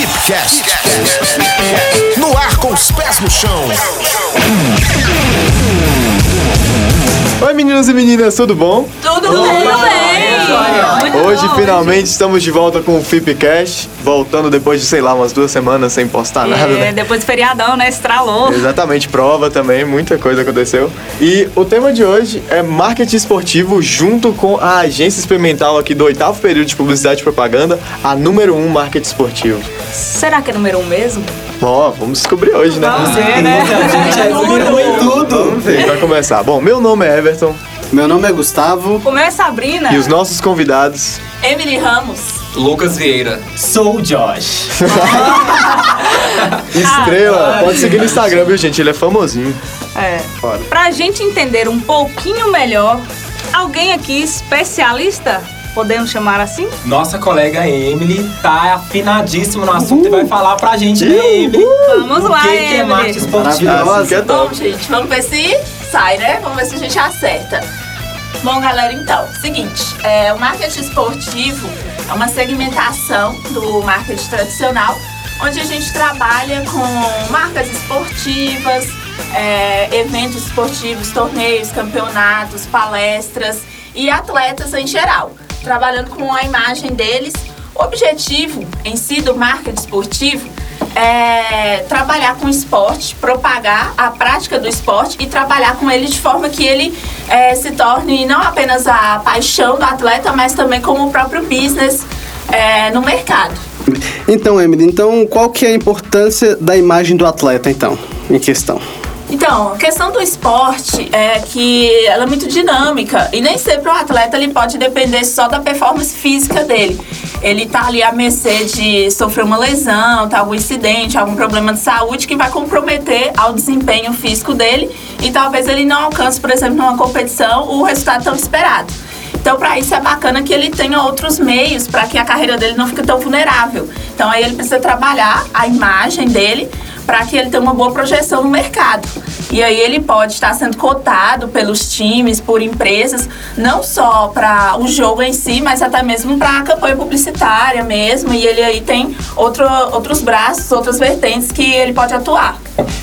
Fipcast. No ar com os pés no chão. Oi meninos e meninas, tudo bom? Tudo bem? Muito Hoje bom. finalmente estamos de volta com o Fipcast, voltando depois de, sei lá, umas duas semanas sem postar nada, É, né? depois do feriadão, né? Estralou. Exatamente, prova também, muita coisa aconteceu. E o tema de hoje é marketing esportivo junto com a agência experimental aqui do oitavo período de publicidade e propaganda, a número um marketing esportivo. Será que é número um mesmo? Ó, vamos descobrir hoje, né? Vamos ver, né? Vamos ver, vai começar. Bom, meu nome é Everton Meu nome é Gustavo. O meu é Sabrina. e os nossos convidados Emily Ramos. Lucas Vieira. Sou o Josh. Estrela, pode seguir no Instagram, viu, gente? Ele é famosinho. É. Bora. Pra gente entender um pouquinho melhor, alguém aqui especialista, podemos chamar assim? Nossa colega Emily tá afinadíssima no assunto e vai falar pra gente, né, Emily? Vamos o lá, que, que é Emily. marketing esportivo? Assim que é Bom, top. gente, vamos ver se sai, né? Vamos ver se a gente acerta. Bom, galera, então, seguinte, é, o marketing esportivo é uma segmentação do marketing tradicional, onde a gente trabalha com marcas esportivas, é, eventos esportivos, torneios, campeonatos, palestras e atletas em geral, trabalhando com a imagem deles. O objetivo em si do marketing esportivo é trabalhar com esporte, propagar a prática do esporte e trabalhar com ele de forma que ele é, se torne não apenas a paixão do atleta, mas também como o próprio business é, no mercado. Então, Emily, então qual que é a importância da imagem do atleta, então, em questão? Então, a questão do esporte é que ela é muito dinâmica e nem sempre o atleta ele pode depender só da performance física dele. Ele tá ali à mercê de sofrer uma lesão, tá algum incidente, algum problema de saúde que vai comprometer ao desempenho físico dele e talvez ele não alcance, por exemplo, numa competição o resultado tão esperado. Então, para isso é bacana que ele tenha outros meios para que a carreira dele não fique tão vulnerável. Então, aí ele precisa trabalhar a imagem dele para que ele tenha uma boa projeção no mercado. E aí ele pode estar sendo cotado pelos times, por empresas, não só para o jogo em si, mas até mesmo para a campanha publicitária mesmo. E ele aí tem outro, outros braços, outras vertentes que ele pode atuar.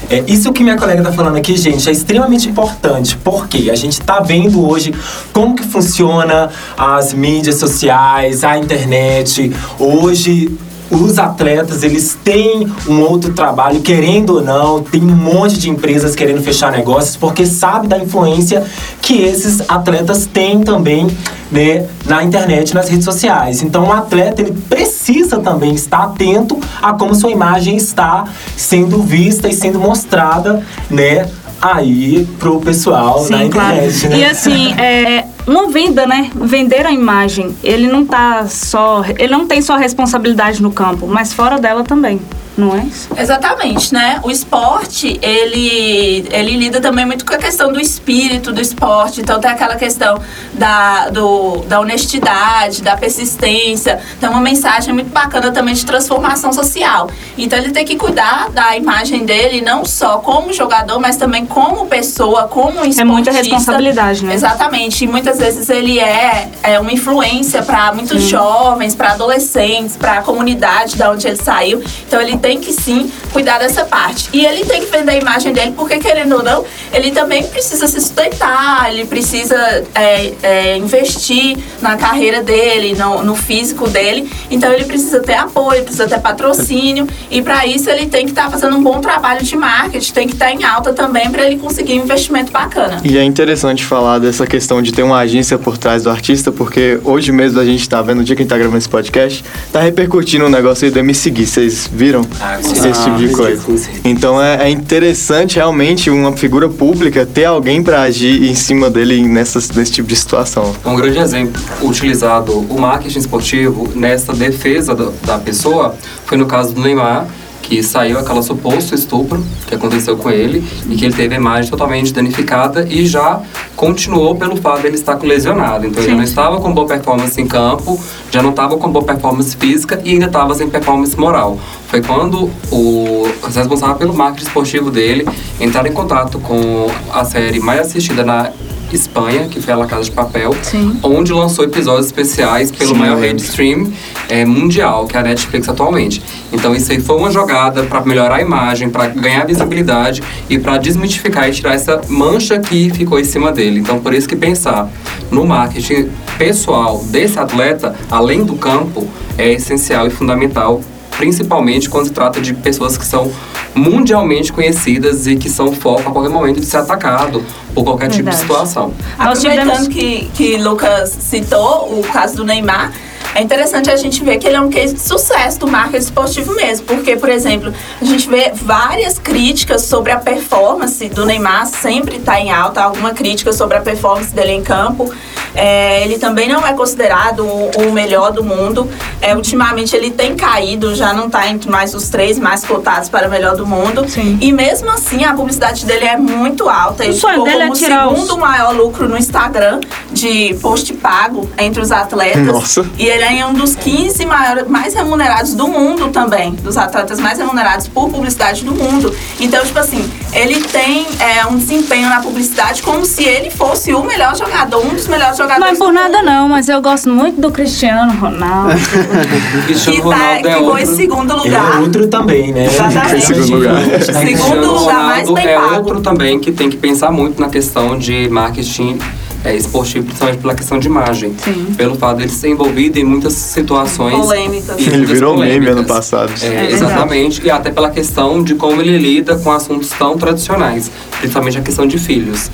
É, isso que minha colega tá falando aqui, gente, é extremamente importante, porque a gente tá vendo hoje como que funciona as mídias sociais, a internet. Hoje os atletas, eles têm um outro trabalho, querendo ou não, tem um monte de empresas querendo fechar negócios, porque sabe da influência que esses atletas têm também, né, na internet, nas redes sociais. Então, o atleta, ele precisa também estar atento a como sua imagem está sendo vista e sendo mostrada, né, aí pro pessoal na internet, né? E assim, é, uma venda, né? Vender a imagem, ele não tá só. Ele não tem só responsabilidade no campo, mas fora dela também, não é isso? Exatamente, né? O esporte, ele, ele lida também muito com a questão do espírito do esporte. Então tem aquela questão da, do, da honestidade, da persistência. Tem uma mensagem muito bacana também de transformação social. Então ele tem que cuidar da imagem dele, não só como jogador, mas também como pessoa, como esportista. É muita responsabilidade, né? Exatamente. E muitas vezes ele é, é uma influência para muitos jovens, para adolescentes, para a comunidade da onde ele saiu. Então ele tem que sim cuidar dessa parte. E ele tem que vender a imagem dele, porque querendo ou não, ele também precisa se sustentar, ele precisa é, é, investir na carreira dele, no, no físico dele. Então ele precisa ter apoio, precisa ter patrocínio. E para isso ele tem que estar fazendo um bom trabalho de marketing, tem que estar em alta também para ele conseguir um investimento bacana. E é interessante falar dessa questão de ter uma agência por trás do artista, porque hoje mesmo a gente tá vendo, o dia que a gente tá gravando esse podcast, tá repercutindo um negócio aí do me seguir. Vocês viram? Ah, Esse tipo de coisa. Então é, é interessante realmente uma figura pública ter alguém pra agir em cima dele nessas, nesse tipo de situação. Um grande exemplo utilizado o marketing esportivo nessa defesa da, da pessoa foi no caso do Neymar, que saiu aquela suposto estupro que aconteceu com ele e que ele teve a imagem totalmente danificada e já continuou pelo fato de ele estar lesionado. Então ele já não estava com boa performance em campo, já não estava com boa performance física e ainda estava sem performance moral. Foi quando o responsável pelo marketing esportivo dele entraram em contato com a série mais assistida na Espanha, que foi a La Casa de Papel, Sim. onde lançou episódios especiais pelo Sim, maior rede stream é, mundial, que é a Netflix atualmente. Então isso aí foi uma jogada para melhorar a imagem, para ganhar visibilidade e para desmitificar e tirar essa mancha que ficou em cima dele. Então por isso que pensar no marketing pessoal desse atleta, além do campo, é essencial e fundamental, principalmente quando se trata de pessoas que são mundialmente conhecidas e que são foco a qualquer momento de ser atacado por qualquer tipo de Verdade. situação. Aproveitando tivemos- que, que Lucas citou o caso do Neymar, é interessante a gente ver que ele é um case de sucesso do marketing esportivo mesmo. Porque, por exemplo, a gente vê várias críticas sobre a performance do Neymar, sempre está em alta, alguma crítica sobre a performance dele em campo. É, ele também não é considerado o, o melhor do mundo. É, ultimamente ele tem caído, já não está entre mais os três mais cotados para o melhor do mundo. Sim. E mesmo assim, a publicidade dele é muito alta. Ele ficou dele é como o tirar os- segundo maior lucro no Instagram de post pago entre os atletas. Nossa. E ele é um dos 15 maiores, mais remunerados do mundo também. Dos atletas mais remunerados por publicidade do mundo. Então, tipo assim, ele tem é, um desempenho na publicidade como se ele fosse o melhor jogador, um dos melhores Não jogadores é por do nada mundo. não, mas eu gosto muito do Cristiano Ronaldo. Cristiano Que tá, Ronaldo é ficou em outro. segundo Ele lugar. é outro também, né? Exatamente. Em segundo lugar. Segundo Cristiano lugar mais Ronaldo bem é pago. outro também que tem que pensar muito na questão de marketing é, esportivo, principalmente pela questão de imagem. Sim. Pelo fato dele ser envolvido em muitas situações. Polêmicas. Ele virou meme polêmicas. ano passado. É, verdade. exatamente. E até pela questão de como ele lida com assuntos tão tradicionais, principalmente a questão de filhos.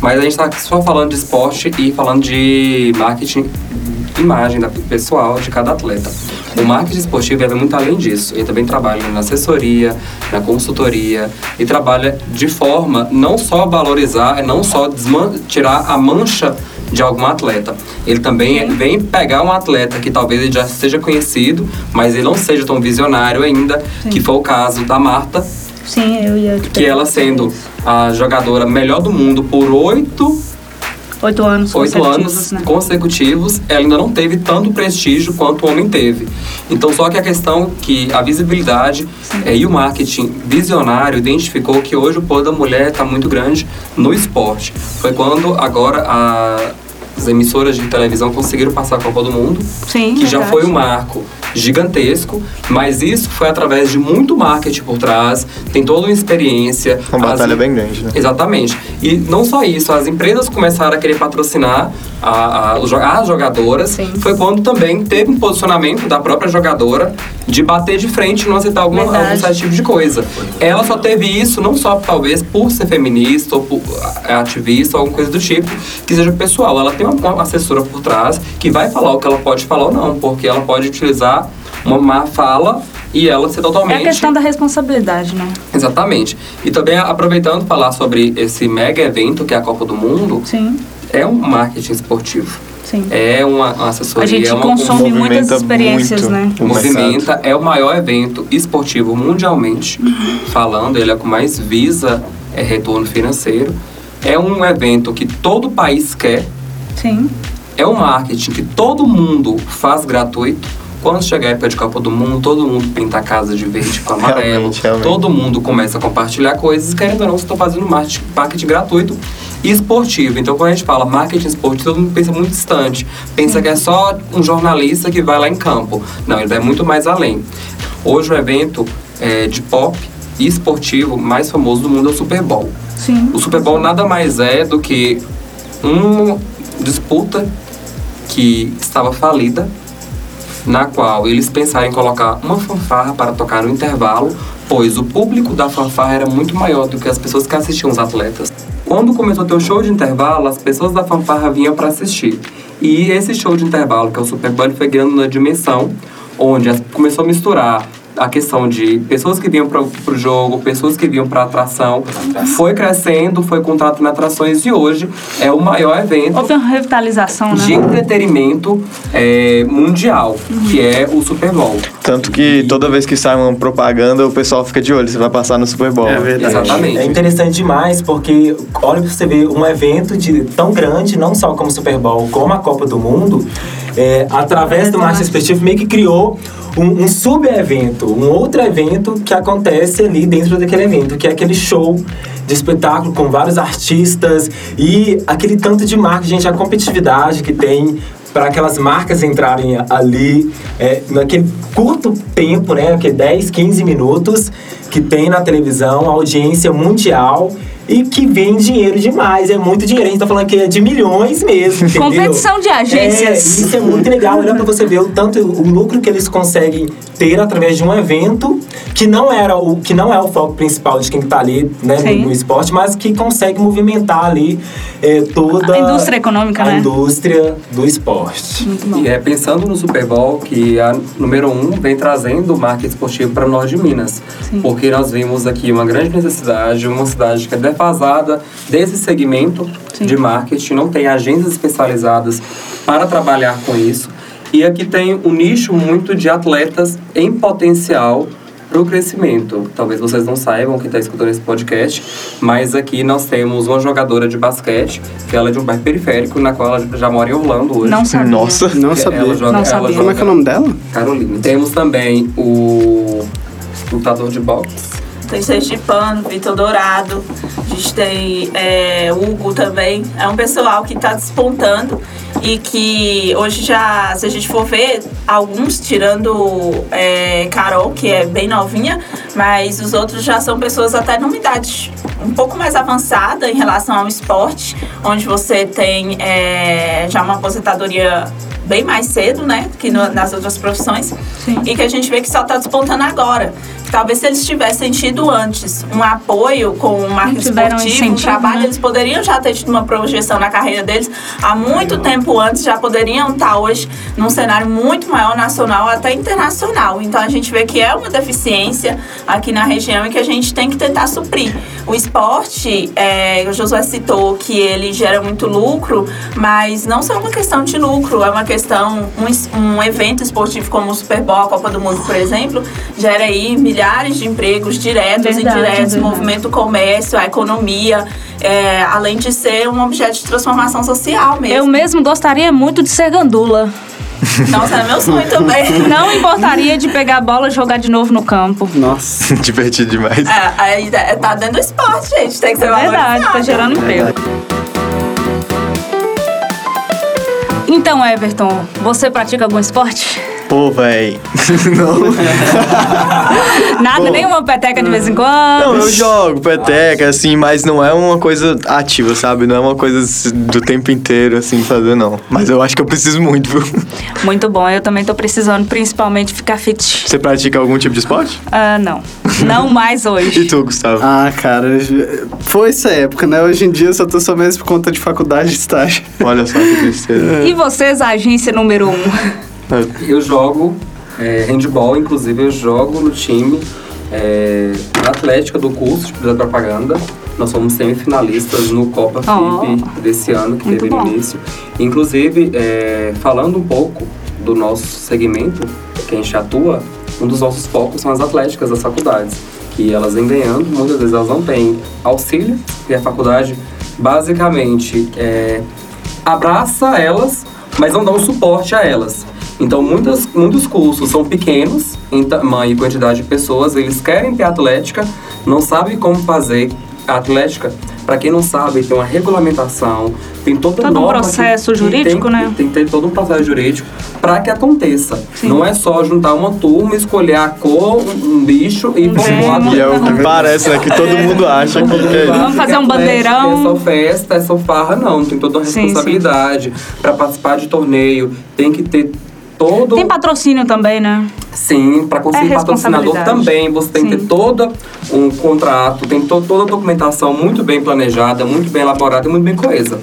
Mas a gente está só falando de esporte e falando de marketing, imagem da pessoal de cada atleta. O marketing esportivo vai muito além disso. Ele também trabalha na assessoria, na consultoria e trabalha de forma não só valorizar, não só tirar a mancha de algum atleta. Ele também vem pegar um atleta que talvez ele já seja conhecido, mas ele não seja tão visionário ainda, que foi o caso da Marta, Sim, eu ia que ela sendo a jogadora melhor do mundo por oito, Oito anos oito consecutivos, anos né? consecutivos, ela ainda não teve tanto prestígio quanto o homem teve. Então, só que a questão que a visibilidade eh, e o marketing visionário identificou que hoje o poder da mulher está muito grande no esporte. Foi quando agora a- as emissoras de televisão conseguiram passar a Copa do Mundo Sim, que já verdade. foi um marco gigantesco, mas isso foi através de muito marketing por trás, tem toda uma experiência. Uma As- batalha bem grande, né? Exatamente. E não só isso, as empresas começaram a querer patrocinar a, a- as jogadoras. Sim. Foi quando também teve um posicionamento da própria jogadora de bater de frente e não aceitar alguma, Verdade. algum certo tipo de coisa. Ela só teve isso não só talvez por ser feminista ou por é, ativista ou alguma coisa do tipo, que seja pessoal. Ela tem uma, uma assessora por trás que vai falar o que ela pode falar ou não, porque ela pode utilizar uma má fala e ela ser É totalmente a questão da responsabilidade, né? Exatamente. E também aproveitando falar sobre esse mega evento que é a Copa do Mundo, Sim, é um marketing esportivo. sim. É uma, uma assessoria, A gente é uma, consome um, muitas experiências, muito. né? o movimenta, é o maior evento esportivo mundialmente falando, ele é o que mais visa é, retorno financeiro. É um evento que todo país quer, Sim. é um marketing que todo mundo faz gratuito. Quando chegar a época de Copa do Mundo, todo mundo pinta a casa de verde com amarelo. Realmente, realmente. Todo mundo começa a compartilhar coisas. Querendo ou não, você está fazendo marketing, marketing gratuito e esportivo. Então, quando a gente fala marketing esportivo, todo mundo pensa muito distante. Pensa que é só um jornalista que vai lá em campo. Não, ele vai muito mais além. Hoje, o evento é, de pop e esportivo mais famoso do mundo é o Super Bowl. Sim. O Super Bowl nada mais é do que uma disputa que estava falida, na qual eles pensaram em colocar uma fanfarra para tocar no intervalo, pois o público da fanfarra era muito maior do que as pessoas que assistiam os atletas. Quando começou a ter o show de intervalo, as pessoas da fanfarra vinham para assistir. E esse show de intervalo, que é o Super ele foi ganhando uma dimensão onde começou a misturar a questão de pessoas que vinham para o jogo, pessoas que vinham para atração. Foi crescendo, foi contratando atrações e hoje é o maior evento Houve uma revitalização, de né? entretenimento é, mundial, que é o Super Bowl. Tanto que toda vez que sai uma propaganda, o pessoal fica de olho, você vai passar no Super Bowl. É verdade. Exatamente. É interessante demais porque olha pra você ver um evento de, tão grande, não só como o Super Bowl, como a Copa do Mundo, é, através do marketing esportivo meio que criou um, um sub-evento, um outro evento que acontece ali dentro daquele evento, que é aquele show de espetáculo com vários artistas e aquele tanto de marca, gente, a competitividade que tem para aquelas marcas entrarem ali é, naquele curto tempo, né, que é 10, 15 minutos que tem na televisão, audiência mundial e que vem dinheiro demais, é muito dinheiro. A gente tá falando que é de milhões mesmo, entendeu? Competição de agências. É, isso é muito legal, olha pra você ver o tanto o lucro que eles conseguem ter através de um evento que não era o que não é o foco principal de quem tá ali, né, Sim. no, no esporte, mas que consegue movimentar ali é, toda A indústria econômica, a né? indústria do esporte. Muito bom. E é pensando no Super Bowl que a número um vem trazendo o marketing esportivo para o norte de Minas. Porque nós vimos aqui uma grande necessidade, uma cidade que é defasada desse segmento de marketing, não tem agências especializadas para trabalhar com isso. E aqui tem um nicho muito de atletas em potencial para o crescimento. Talvez vocês não saibam, quem está escutando esse podcast, mas aqui nós temos uma jogadora de basquete, que ela é de um bairro periférico, na qual ela já mora em Orlando hoje. Não sabia. Nossa. Não sabia. Ela joga, Não ela sabia. joga- Como é que é o nome dela? Carolina. Temos também o lutador de boxe. Tem Sergipano, Vitor Dourado, tem é, Hugo também. É um pessoal que está despontando e que hoje já, se a gente for ver, alguns tirando é, Carol, que é bem novinha, mas os outros já são pessoas até numa idade um pouco mais avançada em relação ao esporte, onde você tem é, já uma aposentadoria bem mais cedo, né, que no- nas outras profissões, Sim. e que a gente vê que só está despontando agora. Talvez se eles tivessem tido antes um apoio com o marketing esportivo, um trabalho, né? eles poderiam já ter tido uma projeção na carreira deles há muito tempo antes, já poderiam estar hoje num cenário muito maior nacional, até internacional. Então a gente vê que é uma deficiência aqui na região e que a gente tem que tentar suprir. O esporte, é, o Josué citou que ele gera muito lucro, mas não só uma questão de lucro, é uma questão, um, um evento esportivo como o Super Bowl, a Copa do Mundo, por exemplo, gera aí milhares de empregos diretos e indiretos, movimento o comércio, a economia, é, além de ser um objeto de transformação social mesmo. Eu mesmo gostaria muito de ser gandula. Nossa, é meu sonho também. Não importaria de pegar a bola e jogar de novo no campo. Nossa. Divertido demais. É, é, tá dentro do esporte, gente. Tem que ser É verdade, tá gerando emprego. Então, Everton, você pratica algum esporte? Pô, véi. Não. Nada, nenhuma peteca de vez em quando? Não, eu jogo peteca, assim, mas não é uma coisa ativa, sabe? Não é uma coisa do tempo inteiro, assim, fazer, não. Mas eu acho que eu preciso muito, viu? Muito bom, eu também tô precisando, principalmente, ficar fit. Você pratica algum tipo de esporte? Ah, não. Não mais E hoje. tu, Gustavo? Ah, cara, foi essa época, né? Hoje em dia eu só tô só mesmo por conta de faculdade e estágio. Olha só que tristeza. E vocês, a agência número um? Eu jogo é, handball, inclusive eu jogo no time é, da Atlética do curso de da propaganda. Nós fomos semifinalistas no Copa Oh. FIP desse ano, que Muito teve no bom. início. Inclusive, é, falando um pouco do nosso segmento, que a gente atua, um dos nossos focos são as atléticas das faculdades. Que elas vêm ganhando, muitas vezes elas não têm auxílio, e a faculdade basicamente é, abraça elas, mas não dá um suporte a elas. Então, muitas, muitos cursos são pequenos em tamanho e quantidade de pessoas, eles querem ter atlética, não sabem como fazer a atlética. Para quem não sabe, tem uma regulamentação, tem toda Todo um processo que- que jurídico, tem, né? Tem que ter todo um processo jurídico para que aconteça. Não é só juntar uma turma, escolher a cor, um, bicho e povoar E é o que parece, né? Que todo mundo acha que é Vamos fazer um bandeirão. É só festa, é só farra, não. Tem toda uma Sim, responsabilidade. Para participar de torneio, tem que ter todo. Tem patrocínio também, né? Sim, para conseguir É patrocinador também, você tem que Sim. ter todo um contrato, tem to toda a documentação muito bem planejada, muito bem elaborada e muito bem coesa.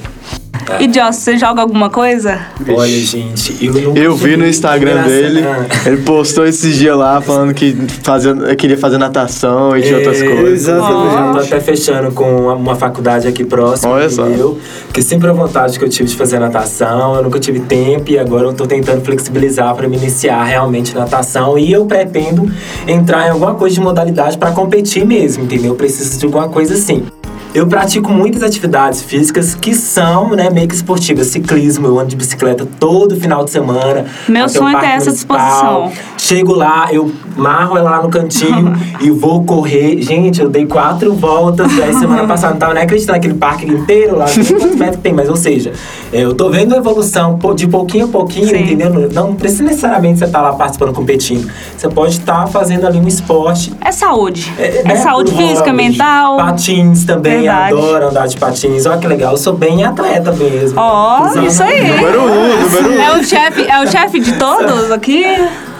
E Joss, você joga alguma coisa? Olha, gente, eu nunca Eu vi no Instagram dele, Ah. ele postou esses dias lá falando que fazia, queria fazer natação e tinha outras coisas. exatamente. Eu tô até fechando com uma, uma faculdade aqui próxima. Olha só. entendeu? Que sempre a vontade que eu tive de fazer natação, eu nunca tive tempo e agora eu tô tentando flexibilizar para me iniciar realmente natação e eu pretendo entrar em alguma coisa de modalidade para competir mesmo, entendeu? Eu preciso de alguma coisa assim. Eu pratico muitas atividades físicas que são, né, meio que esportivas. Ciclismo, eu ando de bicicleta todo final de semana. Meu sonho é ter essa Municipal. disposição. Chego lá, eu marro ela lá no cantinho e vou correr. Gente, eu dei quatro voltas. Aí semana passada não tava nem acreditando naquele parque inteiro lá. Não sei quantos metros tem, mas ou seja, é, eu tô vendo a evolução de pouquinho a pouquinho, Sim. entendeu? Não precisa necessariamente você estar lá participando, competindo. Você pode estar fazendo ali um esporte. É saúde. É, né, saúde por física, mental. Patins também, Verdade. adoro andar de patins. Olha que legal, eu sou bem atleta mesmo. Ó, Usando- isso aí. Número um, número um. É o chefe, é o chefe de todos aqui.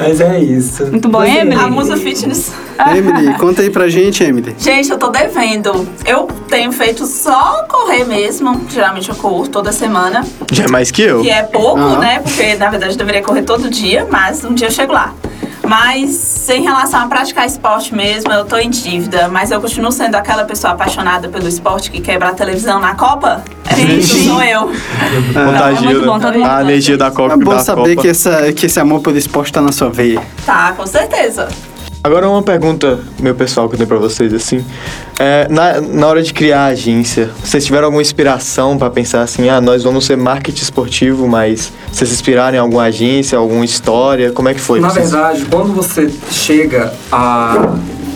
Mas é isso. Muito bom, Você- Emily? A musa fitness. Emily, conta aí pra gente, Emily. Gente, eu tô devendo. Eu tenho feito só correr mesmo. Geralmente eu corro toda semana. Já é mais que eu. Que é pouco, né? Porque na verdade eu deveria correr todo dia, mas um dia eu chego lá. Mas em relação a praticar esporte mesmo, eu tô em dívida. Mas eu continuo sendo aquela pessoa apaixonada pelo esporte que quebra a televisão na Copa. É isso, sou eu. Contagia, muito bom, né? todo mundo A energia da Copa É bom da saber Copa. que, essa, que esse amor pelo esporte tá na sua veia. Tá, com certeza. Agora uma pergunta, meu pessoal, que eu tenho pra vocês, assim. É, na, na hora de criar a agência, vocês tiveram alguma inspiração pra pensar assim, ah, nós vamos ser marketing esportivo, mas vocês se inspiraram em alguma agência, alguma história? Como é que foi? Na Vocês- verdade, quando você chega a,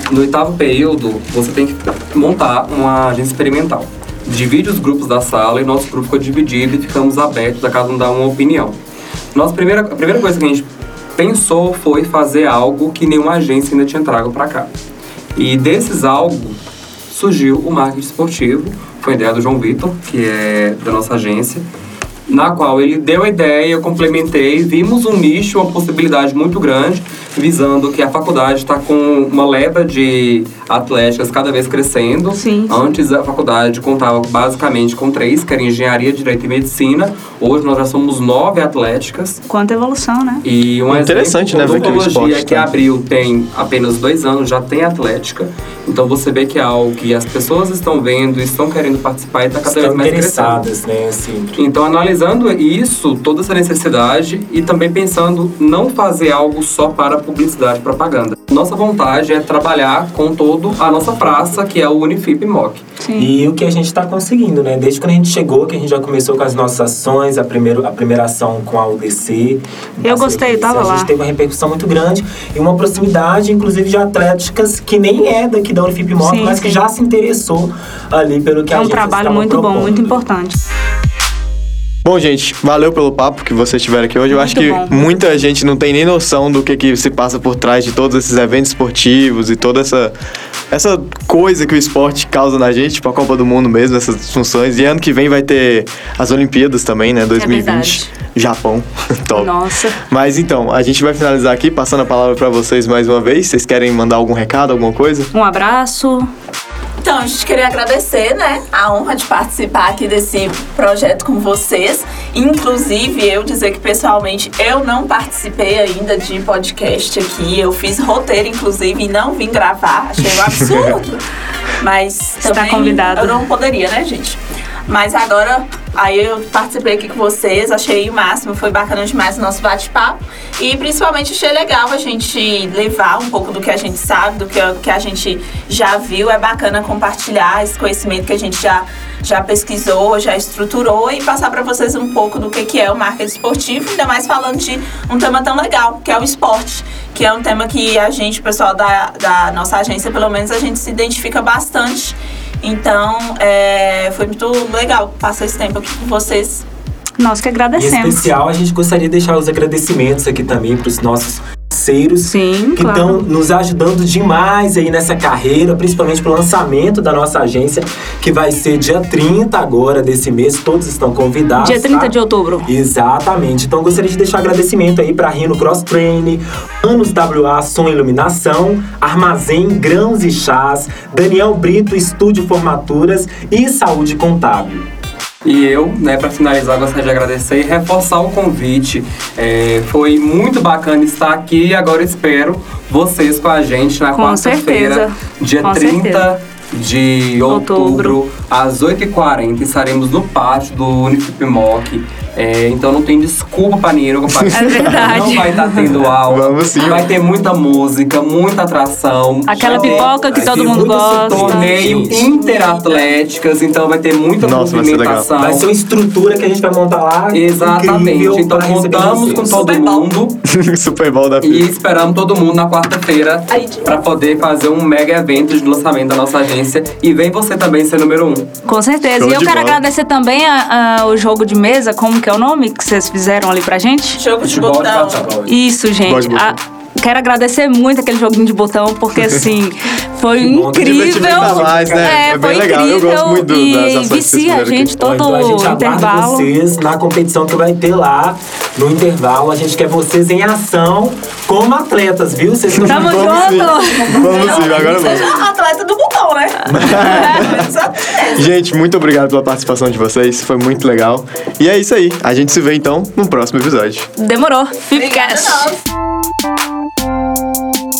no oitavo período, você tem que montar uma agência experimental. Divide os grupos da sala e nosso grupo ficou dividido e ficamos abertos a cada um dar uma opinião. Nossa primeira, a primeira coisa que a gente pensou foi fazer algo que nenhuma agência ainda tinha trago para cá. E desses algo surgiu o marketing esportivo, foi a ideia do João Vitor, que é da nossa agência, na qual ele deu a ideia, eu complementei, vimos um nicho, uma possibilidade muito grande, visando que a faculdade está com uma leva de atléticas cada vez crescendo. Sim. Antes a faculdade contava basicamente com três, que era engenharia, direito e medicina. Hoje nós já somos nove atléticas. Quanta evolução, né? E um Interessante, exemplo, né, ver que o odontologia esporte que tá- abriu tem apenas dois anos, já tem atlética. Então você vê que é algo que as pessoas estão vendo, estão querendo participar e está cada vez mais crescendo. interessadas, né? Assim, Então, analisando isso, toda essa necessidade e também pensando não fazer algo só para publicidade e propaganda. Nossa vontade é trabalhar com todo a nossa praça, que é o Unifip MOC. Sim. E o que a gente está conseguindo, né? Desde quando a gente chegou, que a gente já começou com as nossas ações, a, primeiro, a primeira ação com a UDC. Eu Nossa, gostei, UDC, tava A lá. gente teve uma repercussão muito grande e uma proximidade, inclusive, de atléticas que nem é daqui da Unifip Moc, Sim, mas que sim. já se interessou ali pelo que a É um gente trabalho muito bom, propondo. muito importante. Bom, gente, valeu pelo papo que vocês tiveram aqui hoje. Eu acho Muito que bom. muita gente não tem nem noção do que, que se passa por trás de todos esses eventos esportivos e toda essa, essa coisa que o esporte causa na gente, tipo a Copa do Mundo mesmo, essas funções. E ano que vem vai ter as Olimpíadas também, né? 2020. verdade. Japão. Top. Nossa. Mas então, a gente vai finalizar aqui, passando a palavra pra vocês mais uma vez. Vocês querem mandar algum recado, alguma coisa? Um abraço. Então, a gente queria agradecer, né, a honra de participar aqui desse projeto com vocês. Inclusive, eu dizer que pessoalmente eu não participei ainda de podcast aqui. Eu fiz roteiro, inclusive, e não vim gravar. Achei um absurdo. Mas Está também convidado. eu não poderia, né, gente? Mas agora, aí eu participei aqui com vocês, achei o máximo, foi bacana demais o nosso bate-papo. E principalmente achei legal a gente levar um pouco do que a gente sabe, do que, que a gente já viu. É bacana compartilhar esse conhecimento que a gente já, já pesquisou, já estruturou e passar para vocês um pouco do que, que é o marketing esportivo, ainda mais falando de um tema tão legal, que é o esporte. Que é um tema que a gente, o pessoal da, da nossa agência, pelo menos, a gente se identifica bastante. Então, é, foi muito legal passar esse tempo aqui com vocês. Nós que Em agradecemos. especial, a gente gostaria de deixar os agradecimentos aqui também para os nossos parceiros Sim, que claro. estão nos ajudando demais aí nessa carreira, principalmente pro lançamento da nossa agência, que vai ser dia 30 agora desse mês. Todos estão convidados. Dia 30 tá? de outubro. Exatamente. Então gostaria de deixar agradecimento aí para Rino Cross Train, Anos WA Som e Iluminação, Armazém Grãos e Chás, Daniel Brito Estúdio Formaturas e Saúde Contábil. E eu, né, para finalizar, gostaria de agradecer e reforçar o convite. É, foi muito bacana estar aqui e agora espero vocês com a gente na quarta-feira, dia Com 30 certeza. De outubro, Outubro. às 8h40. Estaremos no pátio do Unifip Moc. É, então não tem desculpa pra ninguém não comparecer. É verdade. Não vai estar tendo aula. Vamos sim. Vai ter muita música, muita atração. Aquela pipoca que vai todo mundo gosta. Torneio interatléticas, então vai ter muita Nossa, vai ser movimentação. Vai ser uma estrutura que a gente vai montar lá. Exatamente. Então contamos com todo Super mundo Super Bowl da e Fê. esperamos todo mundo na quarta-feira pra poder fazer um mega evento de lançamento da nossa agência. E vem você também ser número um. Com certeza. Show e eu quero bola. agradecer também a- a- o jogo de mesa, como que é o nome que vocês fizeram ali pra gente? Jogo de botão. botão. Isso, gente. A- Quero agradecer muito aquele joguinho de botão, porque assim, foi bom, incrível. mais, né? É, É foi legal, eu incrível gosto muito do- e vicia a gente todo então a gente intervalo. vocês na competição que vai ter lá no intervalo. A gente quer vocês em ação como atletas, viu? Vocês estão Tamo Vamos sim. junto! Vamos sim, agora vamos. Seja atleta do botão, né? Gente, muito obrigado pela participação de vocês. Foi muito legal. E é isso aí. A gente se vê então no próximo episódio. Demorou. Obrigada, Nós.